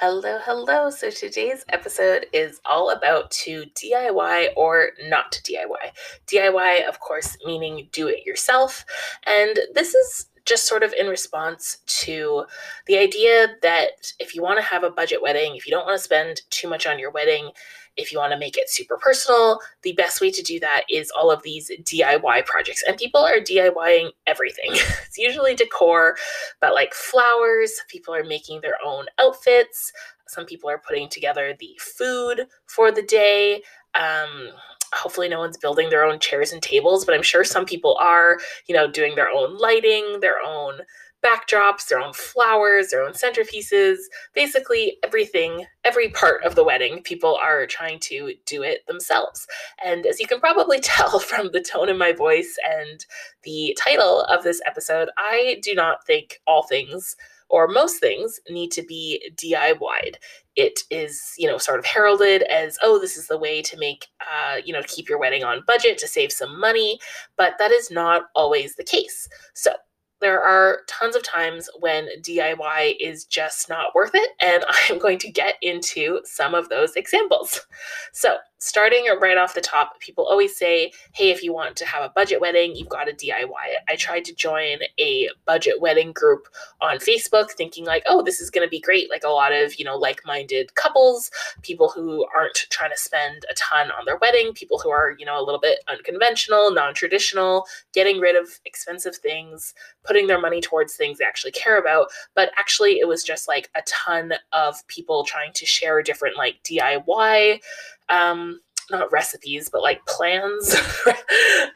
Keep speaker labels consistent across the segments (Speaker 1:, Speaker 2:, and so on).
Speaker 1: Hello, hello. So today's episode is all about to DIY or not to DIY. DIY, of course, meaning do it yourself. And this is just sort of in response to the idea that if you want to have a budget wedding, if you don't want to spend too much on your wedding, if you want to make it super personal, the best way to do that is all of these DIY projects. And people are DIYing everything. it's usually decor, but like flowers, people are making their own outfits. Some people are putting together the food for the day. Um, hopefully no one's building their own chairs and tables, but I'm sure some people are, you know, doing their own lighting, their own backdrops, their own flowers, their own centerpieces, basically everything, every part of the wedding, people are trying to do it themselves. And as you can probably tell from the tone in my voice and the title of this episode, I do not think all things or most things need to be DIY'd. It is, you know, sort of heralded as, oh, this is the way to make, uh, you know, keep your wedding on budget, to save some money, but that is not always the case. So there are tons of times when DIY is just not worth it, and I'm going to get into some of those examples. So, starting right off the top, people always say, hey, if you want to have a budget wedding, you've got to DIY it. I tried to join a budget wedding group on Facebook thinking, like, oh, this is going to be great. Like a lot of, you know, like minded couples, people who aren't trying to spend a ton on their wedding, people who are, you know, a little bit unconventional, non traditional, getting rid of expensive things, putting their money towards things they actually care about. But actually, it was just like a ton of people trying to share different, like, DIY um, not recipes, but like plans,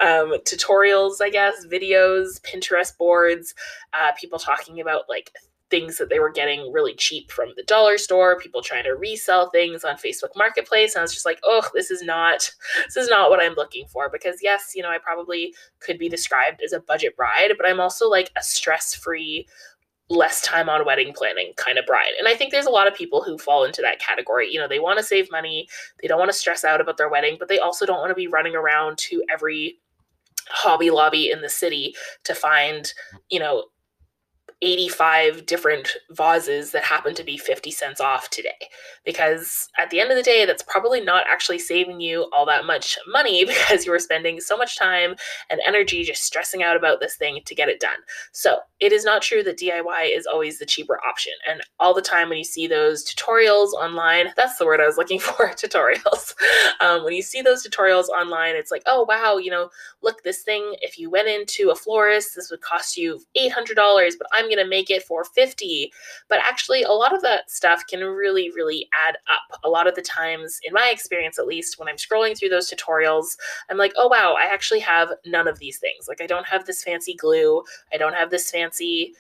Speaker 1: um, tutorials, I guess, videos, Pinterest boards, uh, people talking about like things that they were getting really cheap from the dollar store, people trying to resell things on Facebook Marketplace. And I was just like, oh, this is not this is not what I'm looking for. Because yes, you know, I probably could be described as a budget bride, but I'm also like a stress-free less time on wedding planning kind of bride. And I think there's a lot of people who fall into that category. You know, they want to save money, they don't want to stress out about their wedding, but they also don't want to be running around to every Hobby Lobby in the city to find, you know, 85 different vases that happen to be 50 cents off today. Because at the end of the day, that's probably not actually saving you all that much money because you were spending so much time and energy just stressing out about this thing to get it done. So it is not true that DIY is always the cheaper option. And all the time when you see those tutorials online, that's the word I was looking for tutorials. Um, when you see those tutorials online, it's like, oh, wow, you know, look, this thing, if you went into a florist, this would cost you $800, but I'm I'm going to make it for 50. But actually, a lot of that stuff can really, really add up. A lot of the times, in my experience at least, when I'm scrolling through those tutorials, I'm like, oh wow, I actually have none of these things. Like, I don't have this fancy glue, I don't have this fancy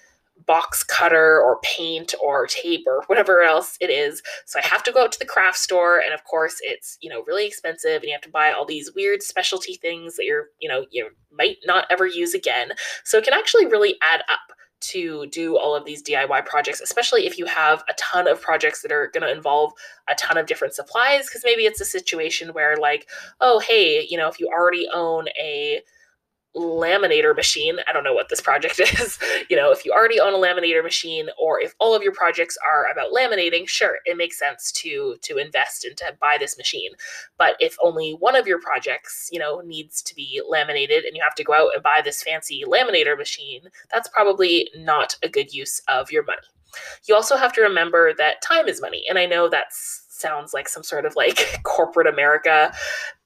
Speaker 1: box cutter or paint or tape or whatever else it is. So I have to go out to the craft store and of course it's, you know, really expensive and you have to buy all these weird specialty things that you're, you know, you might not ever use again. So it can actually really add up to do all of these DIY projects, especially if you have a ton of projects that are going to involve a ton of different supplies because maybe it's a situation where like, oh, hey, you know, if you already own a laminator machine. I don't know what this project is. You know if you already own a laminator machine or if all of your projects are about laminating sure it makes sense to to invest and to buy this machine. But if only one of your projects you know needs to be laminated and you have to go out and buy this fancy laminator machine that's probably not a good use of your money. You also have to remember that time is money and i know that's sounds like some sort of like corporate America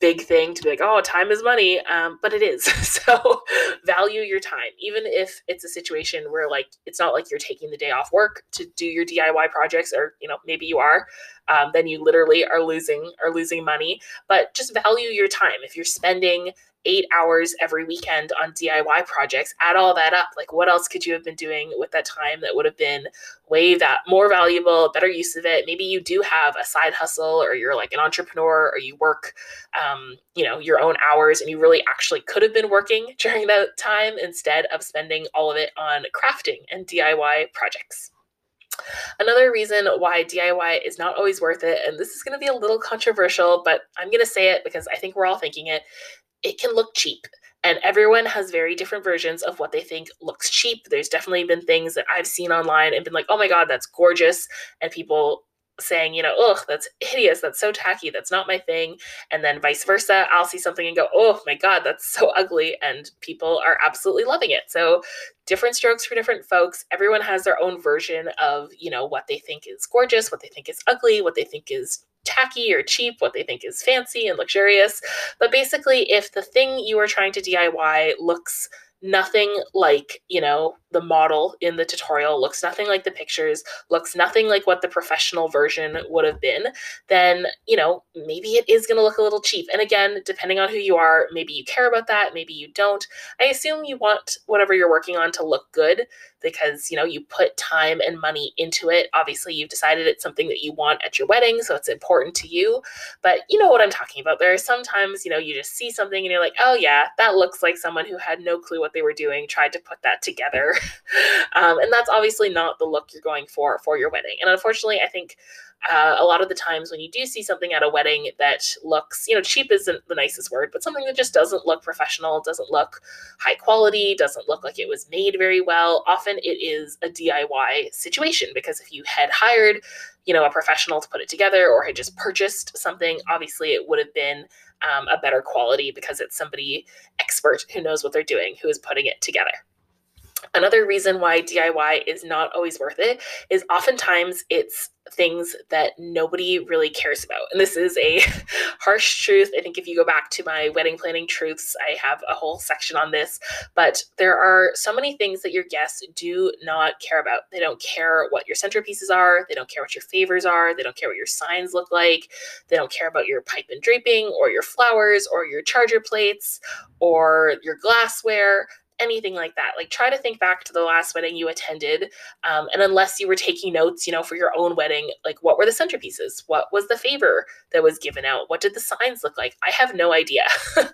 Speaker 1: big thing to be like, oh, time is money. Um, but it is. so value your time, even if it's a situation where like it's not like you're taking the day off work to do your DIY projects, or you know maybe you are. Um, then you literally are losing are losing money. But just value your time. If you're spending eight hours every weekend on DIY projects, add all that up. Like, what else could you have been doing with that time that would have been way that more valuable, better use of it? Maybe you do have a side hustle, or you're like an entrepreneur, or you work, um, you know, your own hours, and you really actually could have been working during that time instead of spending all of it on crafting and DIY projects. Another reason why DIY is not always worth it, and this is going to be a little controversial, but I'm going to say it because I think we're all thinking it, it can look cheap and everyone has very different versions of what they think looks cheap. There's definitely been things that I've seen online and been like, oh my God, that's gorgeous. And people saying, you know, ugh, that's hideous. That's so tacky. That's not my thing. And then vice versa. I'll see something and go, oh my God, that's so ugly. And people are absolutely loving it. So different strokes for different folks. Everyone has their own version of, you know, what they think is gorgeous, what they think is ugly, what they think is tacky or cheap, what they think is fancy and luxurious. But basically, if the thing you are trying to DIY looks nothing like, you know, the model in the tutorial, looks nothing like the pictures, looks nothing like what the professional version would have been, then, you know, maybe it is going to look a little cheap. And again, depending on who you are, maybe you care about that, maybe you don't. I assume you want whatever you're working on to look good because you know you put time and money into it. Obviously you've decided it's something that you want at your wedding so it's important to you. But you know what i'm talking about. There are sometimes you know you just see something and you're like oh yeah that looks like someone who had no clue what they were doing tried to put that together. Um, and that's obviously not the look you're going for for your wedding. And unfortunately i think uh, a lot of the times when you do see something at a wedding that looks, you know, cheap isn't the nicest word, but something that just doesn't look professional, doesn't look high quality, doesn't look like it was made very well, often it is a DIY situation because if you had hired, you know, a professional to put it together or had just purchased something, obviously it would have been um, a better quality because it's somebody expert who knows what they're doing who is putting it together. Another reason why DIY is not always worth it is oftentimes it's things that nobody really cares about. And this is a harsh truth. I think if you go back to my wedding planning truths, I have a whole section on this. But there are so many things that your guests do not care about. They don't care what your centerpieces are, they don't care what your favors are, they don't care what your signs look like, they don't care about your pipe and draping or your flowers or your charger plates or your glassware anything like that. Like try to think back to the last wedding you attended. Um, and unless you were taking notes, you know, for your own wedding, like what were the centerpieces? What was the favor that was given out? What did the signs look like? I have no idea.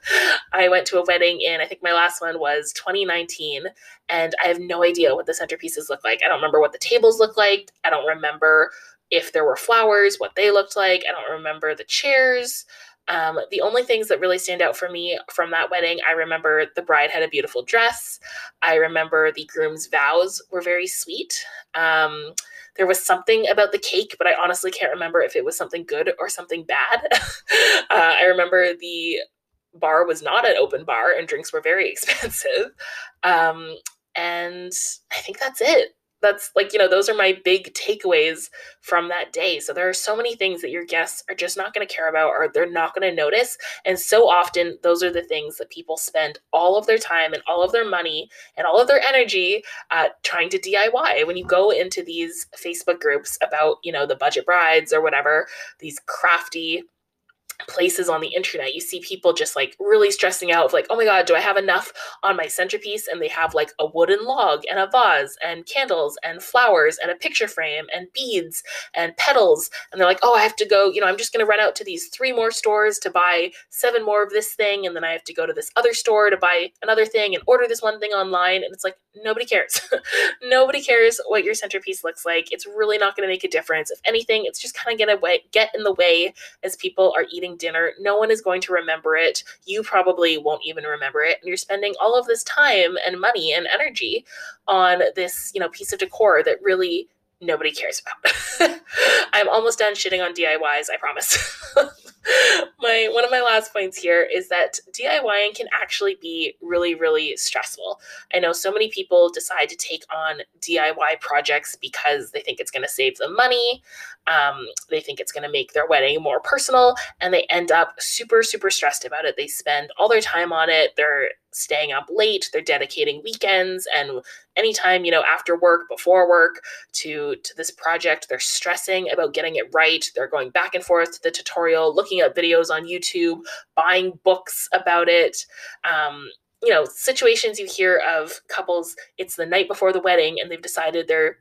Speaker 1: I went to a wedding in, I think my last one was 2019, and I have no idea what the centerpieces look like. I don't remember what the tables look like. I don't remember if there were flowers, what they looked like. I don't remember the chairs. Um, the only things that really stand out for me from that wedding, I remember the bride had a beautiful dress. I remember the groom's vows were very sweet. Um, there was something about the cake, but I honestly can't remember if it was something good or something bad. uh, I remember the bar was not an open bar and drinks were very expensive. Um, and I think that's it that's like you know those are my big takeaways from that day. So there are so many things that your guests are just not going to care about or they're not going to notice. And so often those are the things that people spend all of their time and all of their money and all of their energy uh, trying to diy when you go into these facebook groups about you know the budget brides or whatever these crafty places on the internet. You see people just like really stressing out like oh my god do i have enough on my centerpiece? And they have like a wooden log and a vase and candles and flowers and a picture frame and beads and petals. And they're like oh i have to go you know i'm just going to run out to these three more stores to buy seven more of this thing and then i have to go to this other store to buy another thing and order this one thing online. And it's like nobody cares. Nobody cares what your centerpiece looks like. It's really not going to make a difference. If anything it's just kind of going to get in the way as people are eating dinner. No one is going to remember it. You probably won't even remember it. And you're spending all of this time and money and energy on this, you know, piece of decor that really nobody cares about. I'm almost done shitting on DIYs, I promise. my one of my last points here is that DIYing can actually be really really stressful. I know so many people decide to take on DIY projects because they think it's going to save them money. Um, they think it's going to make their wedding more personal, and they end up super super stressed about it. They spend all their time on it. They're staying up late they're dedicating weekends and anytime you know after work before work to to this project they're stressing about getting it right. They're going back and forth to the tutorial looking at videos on youtube buying books about it. Um, you know situations you hear of couples it's the night before the wedding and they've decided they're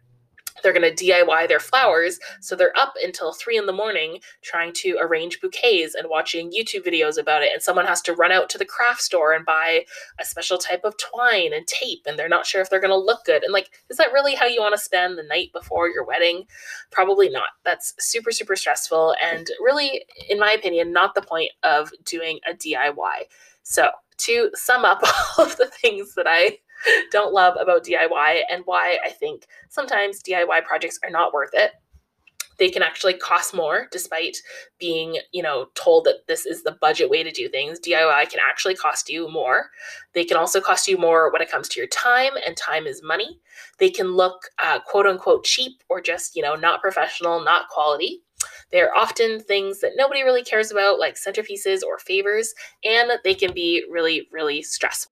Speaker 1: they're going to DIY their flowers. So they're up until three in the morning trying to arrange bouquets and watching YouTube videos about it. And someone has to run out to the craft store and buy a special type of twine and tape. And they're not sure if they're going to look good. And like, is that really how you want to spend the night before your wedding? Probably not. That's super, super stressful. And really, in my opinion, not the point of doing a DIY. So to sum up all of the things that I don't love about DIY and why I think sometimes DIY projects are not worth it. They can actually cost more despite being, you know, told that this is the budget way to do things. DIY can actually cost you more. They can also cost you more when it comes to your time, and time is money. They can look uh, quote unquote cheap or just, you know, not professional, not quality. They're often things that nobody really cares about, like centerpieces or favors, and they can be really, really stressful.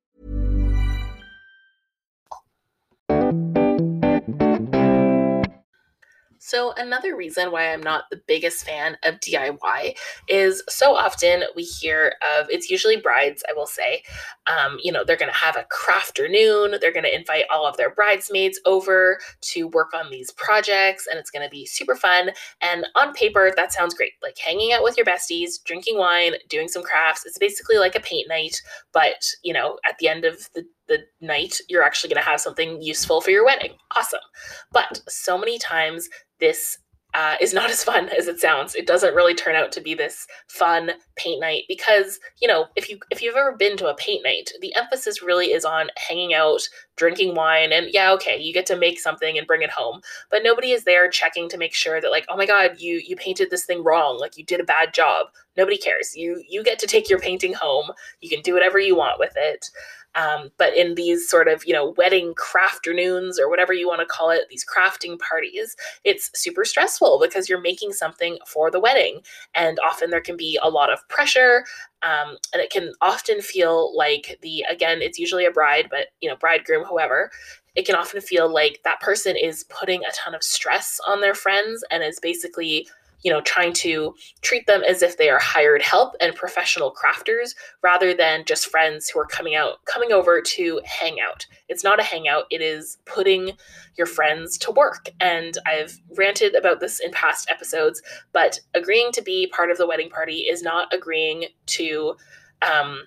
Speaker 1: So, another reason why I'm not the biggest fan of DIY is so often we hear of it's usually brides, I will say. Um, you know, they're going to have a crafternoon, they're going to invite all of their bridesmaids over to work on these projects, and it's going to be super fun. And on paper, that sounds great. Like hanging out with your besties, drinking wine, doing some crafts. It's basically like a paint night, but, you know, at the end of the the night, you're actually going to have something useful for your wedding. Awesome. But so many times, this uh, is not as fun as it sounds. It doesn't really turn out to be this fun paint night because you know if you if you've ever been to a paint night, the emphasis really is on hanging out, drinking wine, and yeah, okay, you get to make something and bring it home, but nobody is there checking to make sure that like oh my god, you you painted this thing wrong, like you did a bad job. Nobody cares. You you get to take your painting home. You can do whatever you want with it. Um, but in these sort of, you know, wedding crafternoons or whatever you want to call it, these crafting parties, it's super stressful because you're making something for the wedding. And often there can be a lot of pressure. Um, and it can often feel like the, again, it's usually a bride, but, you know, bridegroom, whoever, it can often feel like that person is putting a ton of stress on their friends and is basically you know trying to treat them as if they are hired help and professional crafters rather than just friends who are coming out coming over to hang out. It's not a hangout. It is putting your friends to work. And i've ranted about this in past episodes but agreeing to be part of the wedding party is not agreeing to um,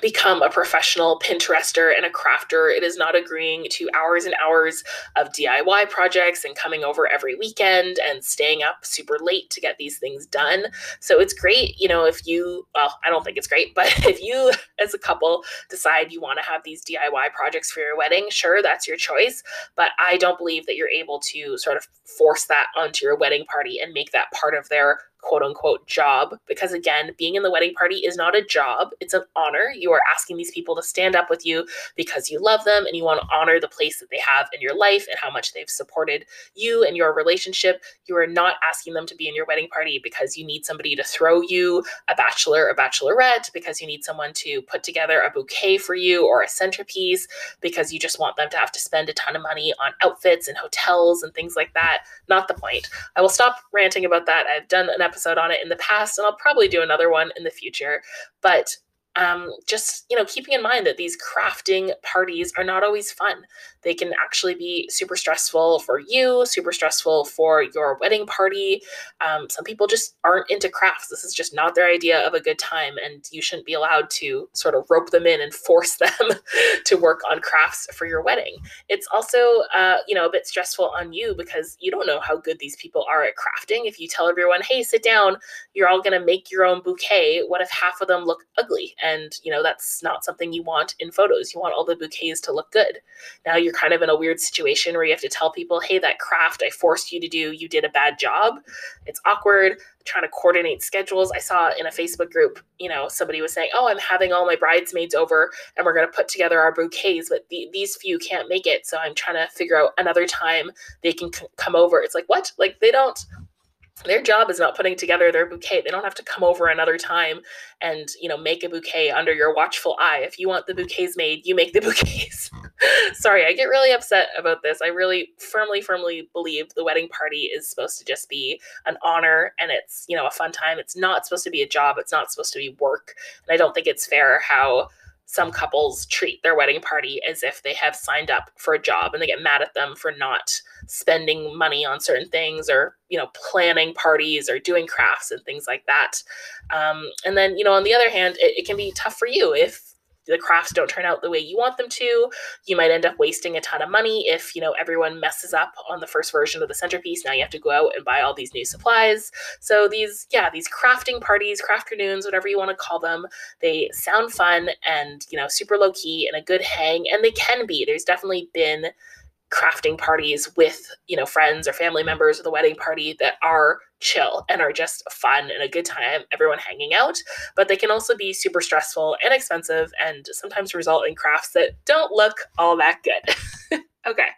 Speaker 1: become a professional Pinterester and a crafter. It is not agreeing to hours and hours of DIY projects and coming over every weekend and staying up super late to get these things done. So it's great, you know, if you, well, I don't think it's great, but if you as a couple decide you want to have these DIY projects for your wedding, sure, that's your choice. But I don't believe that you're able to sort of force that onto your wedding party and make that part of their quote unquote job because again being in the wedding party is not a job. It's an honor. You are asking these people to stand up with you because you love them and you want to honor the place that they have in your life and how much they've supported you and your relationship. You are not asking them to be in your wedding party because you need somebody to throw you a bachelor a bachelorette because you need someone to put together a bouquet for you or a centerpiece because you just want them to have to spend a ton of money on outfits and hotels and things like that. Not the point. I will stop ranting about that. I've done an episode episode on it in the past, and I'll probably do another one in the future. But um, just you know keeping in mind that these crafting parties are not always fun. They can actually be super stressful for you super stressful for your wedding party. Um, some people just aren't into crafts. This is just not their idea of a good time and you shouldn't be allowed to sort of rope them in and force them to work on crafts for your wedding. It's also uh, you know a bit stressful on you because you don't know how good these people are at crafting. If you tell everyone hey sit down. You're all going to make your own bouquet what if half of them look ugly and you know that's not something you want in photos. You want all the bouquets to look good. Now you're kind of in a weird situation where you have to tell people hey that craft i forced you to do you did a bad job. It's awkward trying to coordinate schedules. I saw in a facebook group you know somebody was saying oh i'm having all my bridesmaids over and we're going to put together our bouquets but the, these few can't make it so i'm trying to figure out another time they can c- come over. It's like what? Like they don't their job is not putting together their bouquet. They don't have to come over another time and you know make a bouquet under your watchful eye. If you want the bouquets made you make the bouquets. Sorry i get really upset about this. I really firmly firmly believe the wedding party is supposed to just be an honor and it's you know a fun time. It's not supposed to be a job. It's not supposed to be work. And i don't think it's fair how some couples treat their wedding party as if they have signed up for a job and they get mad at them for not spending money on certain things or you know planning parties or doing crafts and things like that. Um, and then you know on the other hand it, it can be tough for you if the crafts don't turn out the way you want them to you might end up wasting a ton of money if you know everyone messes up on the first version of the centerpiece. Now you have to go out and buy all these new supplies. So these yeah these crafting parties craft crafternoons whatever you want to call them they sound fun and you know super low key and a good hang and they can be. There's definitely been crafting parties with you know friends or family members of the wedding party that are chill and are just fun and a good time everyone hanging out. But they can also be super stressful and expensive and sometimes result in crafts that don't look all that good. Okay.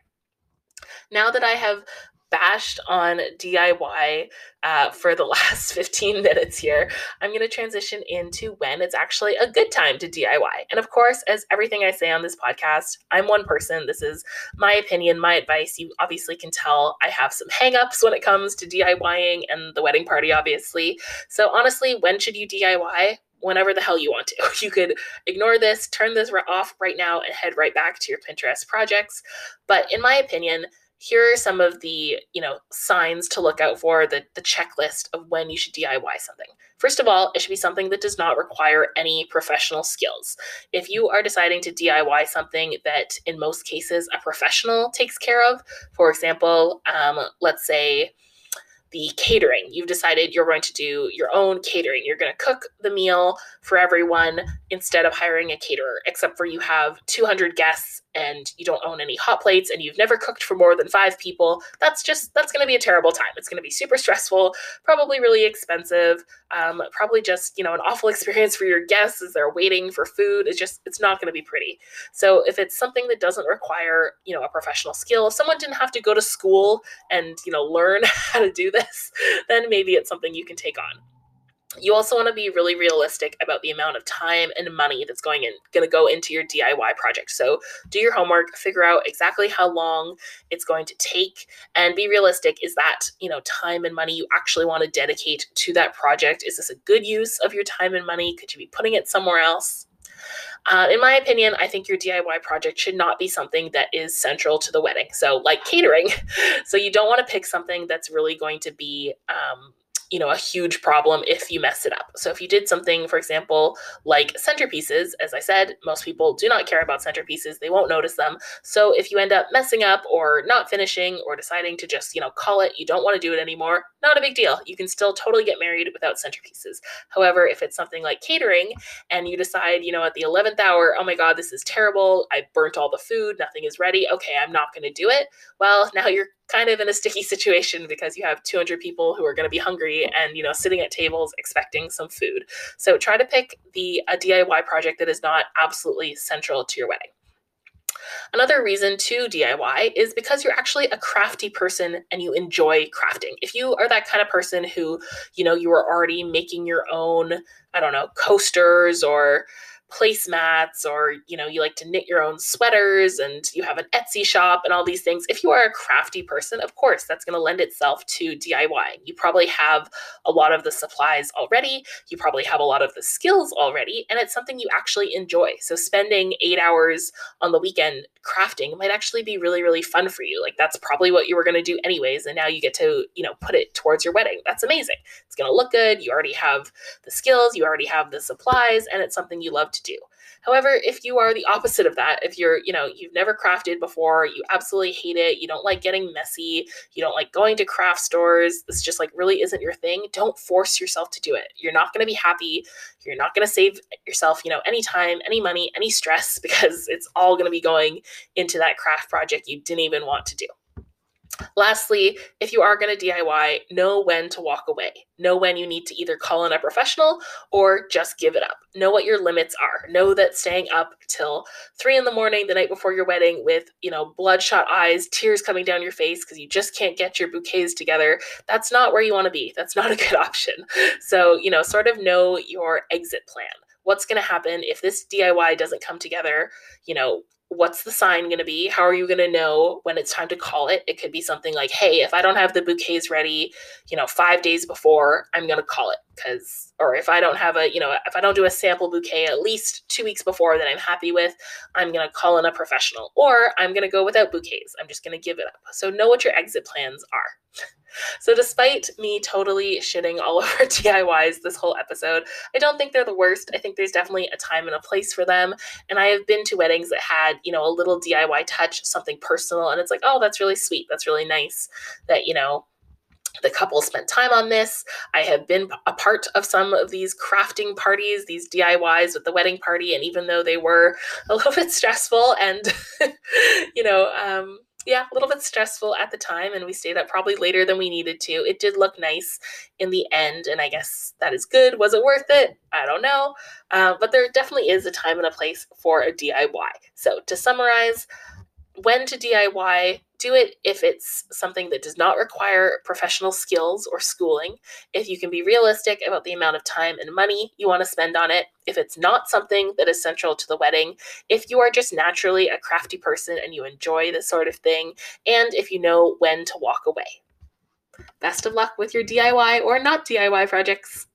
Speaker 1: Now that i have bashed on DIY uh, for the last 15 minutes here, I'm going to transition into when it's actually a good time to DIY. And of course, as everything I say on this podcast, I'm one person. This is my opinion, my advice. You obviously can tell I have some hangups when it comes to DIYing and the wedding party, obviously. So, honestly, when should you DIY? whenever the hell you want to. You could ignore this, turn this off right now, and head right back to your Pinterest projects. But in my opinion, here are some of the you know signs to look out for the, the checklist of when you should diy something. First of all it should be something that does not require any professional skills. If you are deciding to diy something that in most cases a professional takes care of for example um, let's say the catering. You've decided you're going to do your own catering. You're going to cook the meal for everyone instead of hiring a caterer, except for you have 200 guests and you don't own any hot plates and you've never cooked for more than five people. That's just, that's going to be a terrible time. It's going to be super stressful, probably really expensive, um, probably just, you know, an awful experience for your guests as they're waiting for food. It's just, it's not going to be pretty. So if it's something that doesn't require, you know, a professional skill, if someone didn't have to go to school and, you know, learn how to do this, then maybe it's something you can take on. You also want to be really realistic about the amount of time and money that's going in going to go into your DIY project. So, do your homework, figure out exactly how long it's going to take and be realistic is that, you know, time and money you actually want to dedicate to that project? Is this a good use of your time and money? Could you be putting it somewhere else? Uh, in my opinion, I think your DIY project should not be something that is central to the wedding. So, like catering. so, you don't want to pick something that's really going to be um, you know a huge problem if you mess it up so if you did something for example like centerpieces as i said most people do not care about centerpieces they won't notice them so if you end up messing up or not finishing or deciding to just you know call it you don't want to do it anymore not a big deal. You can still totally get married without centerpieces. However if it's something like catering and you decide you know at the 11th hour oh my god this is terrible. I burnt all the food. Nothing is ready. Okay i'm not going to do it. Well now you're kind of in a sticky situation because you have 200 people who are going to be hungry and you know sitting at tables expecting some food. So try to pick the a diy project that is not absolutely central to your wedding Another reason to DIY is because you're actually a crafty person and you enjoy crafting. If you are that kind of person who, you know, you are already making your own, I don't know, coasters or placemats or you know you like to knit your own sweaters and you have an Etsy shop and all these things. If you are a crafty person of course that's going to lend itself to DIY you probably have a lot of the supplies already. You probably have a lot of the skills already and it's something you actually enjoy. So spending 8 hours on the weekend crafting might actually be really really fun for you. Like that's probably what you were going to do anyways and now you get to you know put it towards your wedding. That's amazing. It's going to look good. You already have the skills. You already have the supplies and it's something you love to do. However, if you are the opposite of that, if you're, you know, you've never crafted before, you absolutely hate it, you don't like getting messy, you don't like going to craft stores, this just like really isn't your thing, don't force yourself to do it. You're not going to be happy. You're not going to save yourself, you know, any time, any money, any stress because it's all going to be going into that craft project you didn't even want to do. Lastly, if you are going to DIY, know when to walk away. Know when you need to either call in a professional or just give it up. Know what your limits are. Know that staying up till three in the morning the night before your wedding with, you know, bloodshot eyes, tears coming down your face because you just can't get your bouquets together, that's not where you want to be. That's not a good option. So, you know, sort of know your exit plan what's going to happen if this DIY doesn't come together, you know, what's the sign going to be? How are you going to know when it's time to call it? It could be something like, hey, if I don't have the bouquets ready, you know, five days before, I'm going to call it because, or if I don't have a, you know, if I don't do a sample bouquet at least two weeks before that I'm happy with, I'm going to call in a professional or I'm going to go without bouquets. I'm just going to give it up. So know what your exit plans are. So, despite me totally shitting all over DIYs this whole episode, I don't think they're the worst. I think there's definitely a time and a place for them. And I have been to weddings that had, you know, a little DIY touch, something personal. And it's like, oh, that's really sweet. That's really nice that, you know, the couple spent time on this. I have been a part of some of these crafting parties, these DIYs with the wedding party, and even though they were a little bit stressful and, you know, um, yeah, a little bit stressful at the time, and we stayed up probably later than we needed to. It did look nice in the end, and I guess that is good. Was it worth it? I don't know. Uh, but there definitely is a time and a place for a DIY. So, to summarize, when to DIY, do it if it's something that does not require professional skills or schooling, if you can be realistic about the amount of time and money you want to spend on it, if it's not something that is central to the wedding, if you are just naturally a crafty person and you enjoy this sort of thing, and if you know when to walk away. Best of luck with your DIY or not DIY projects.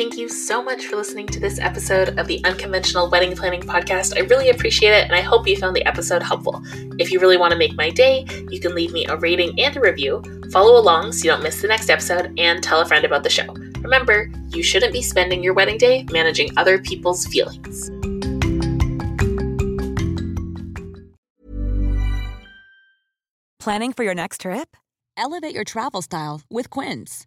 Speaker 1: Thank you so much for listening to this episode of the Unconventional Wedding Planning Podcast. I really appreciate it, and I hope you found the episode helpful. If you really want to make my day, you can leave me a rating and a review, follow along so you don't miss the next episode, and tell a friend about the show. Remember, you shouldn't be spending your wedding day managing other people's feelings.
Speaker 2: Planning for your next trip?
Speaker 3: Elevate your travel style with Quince.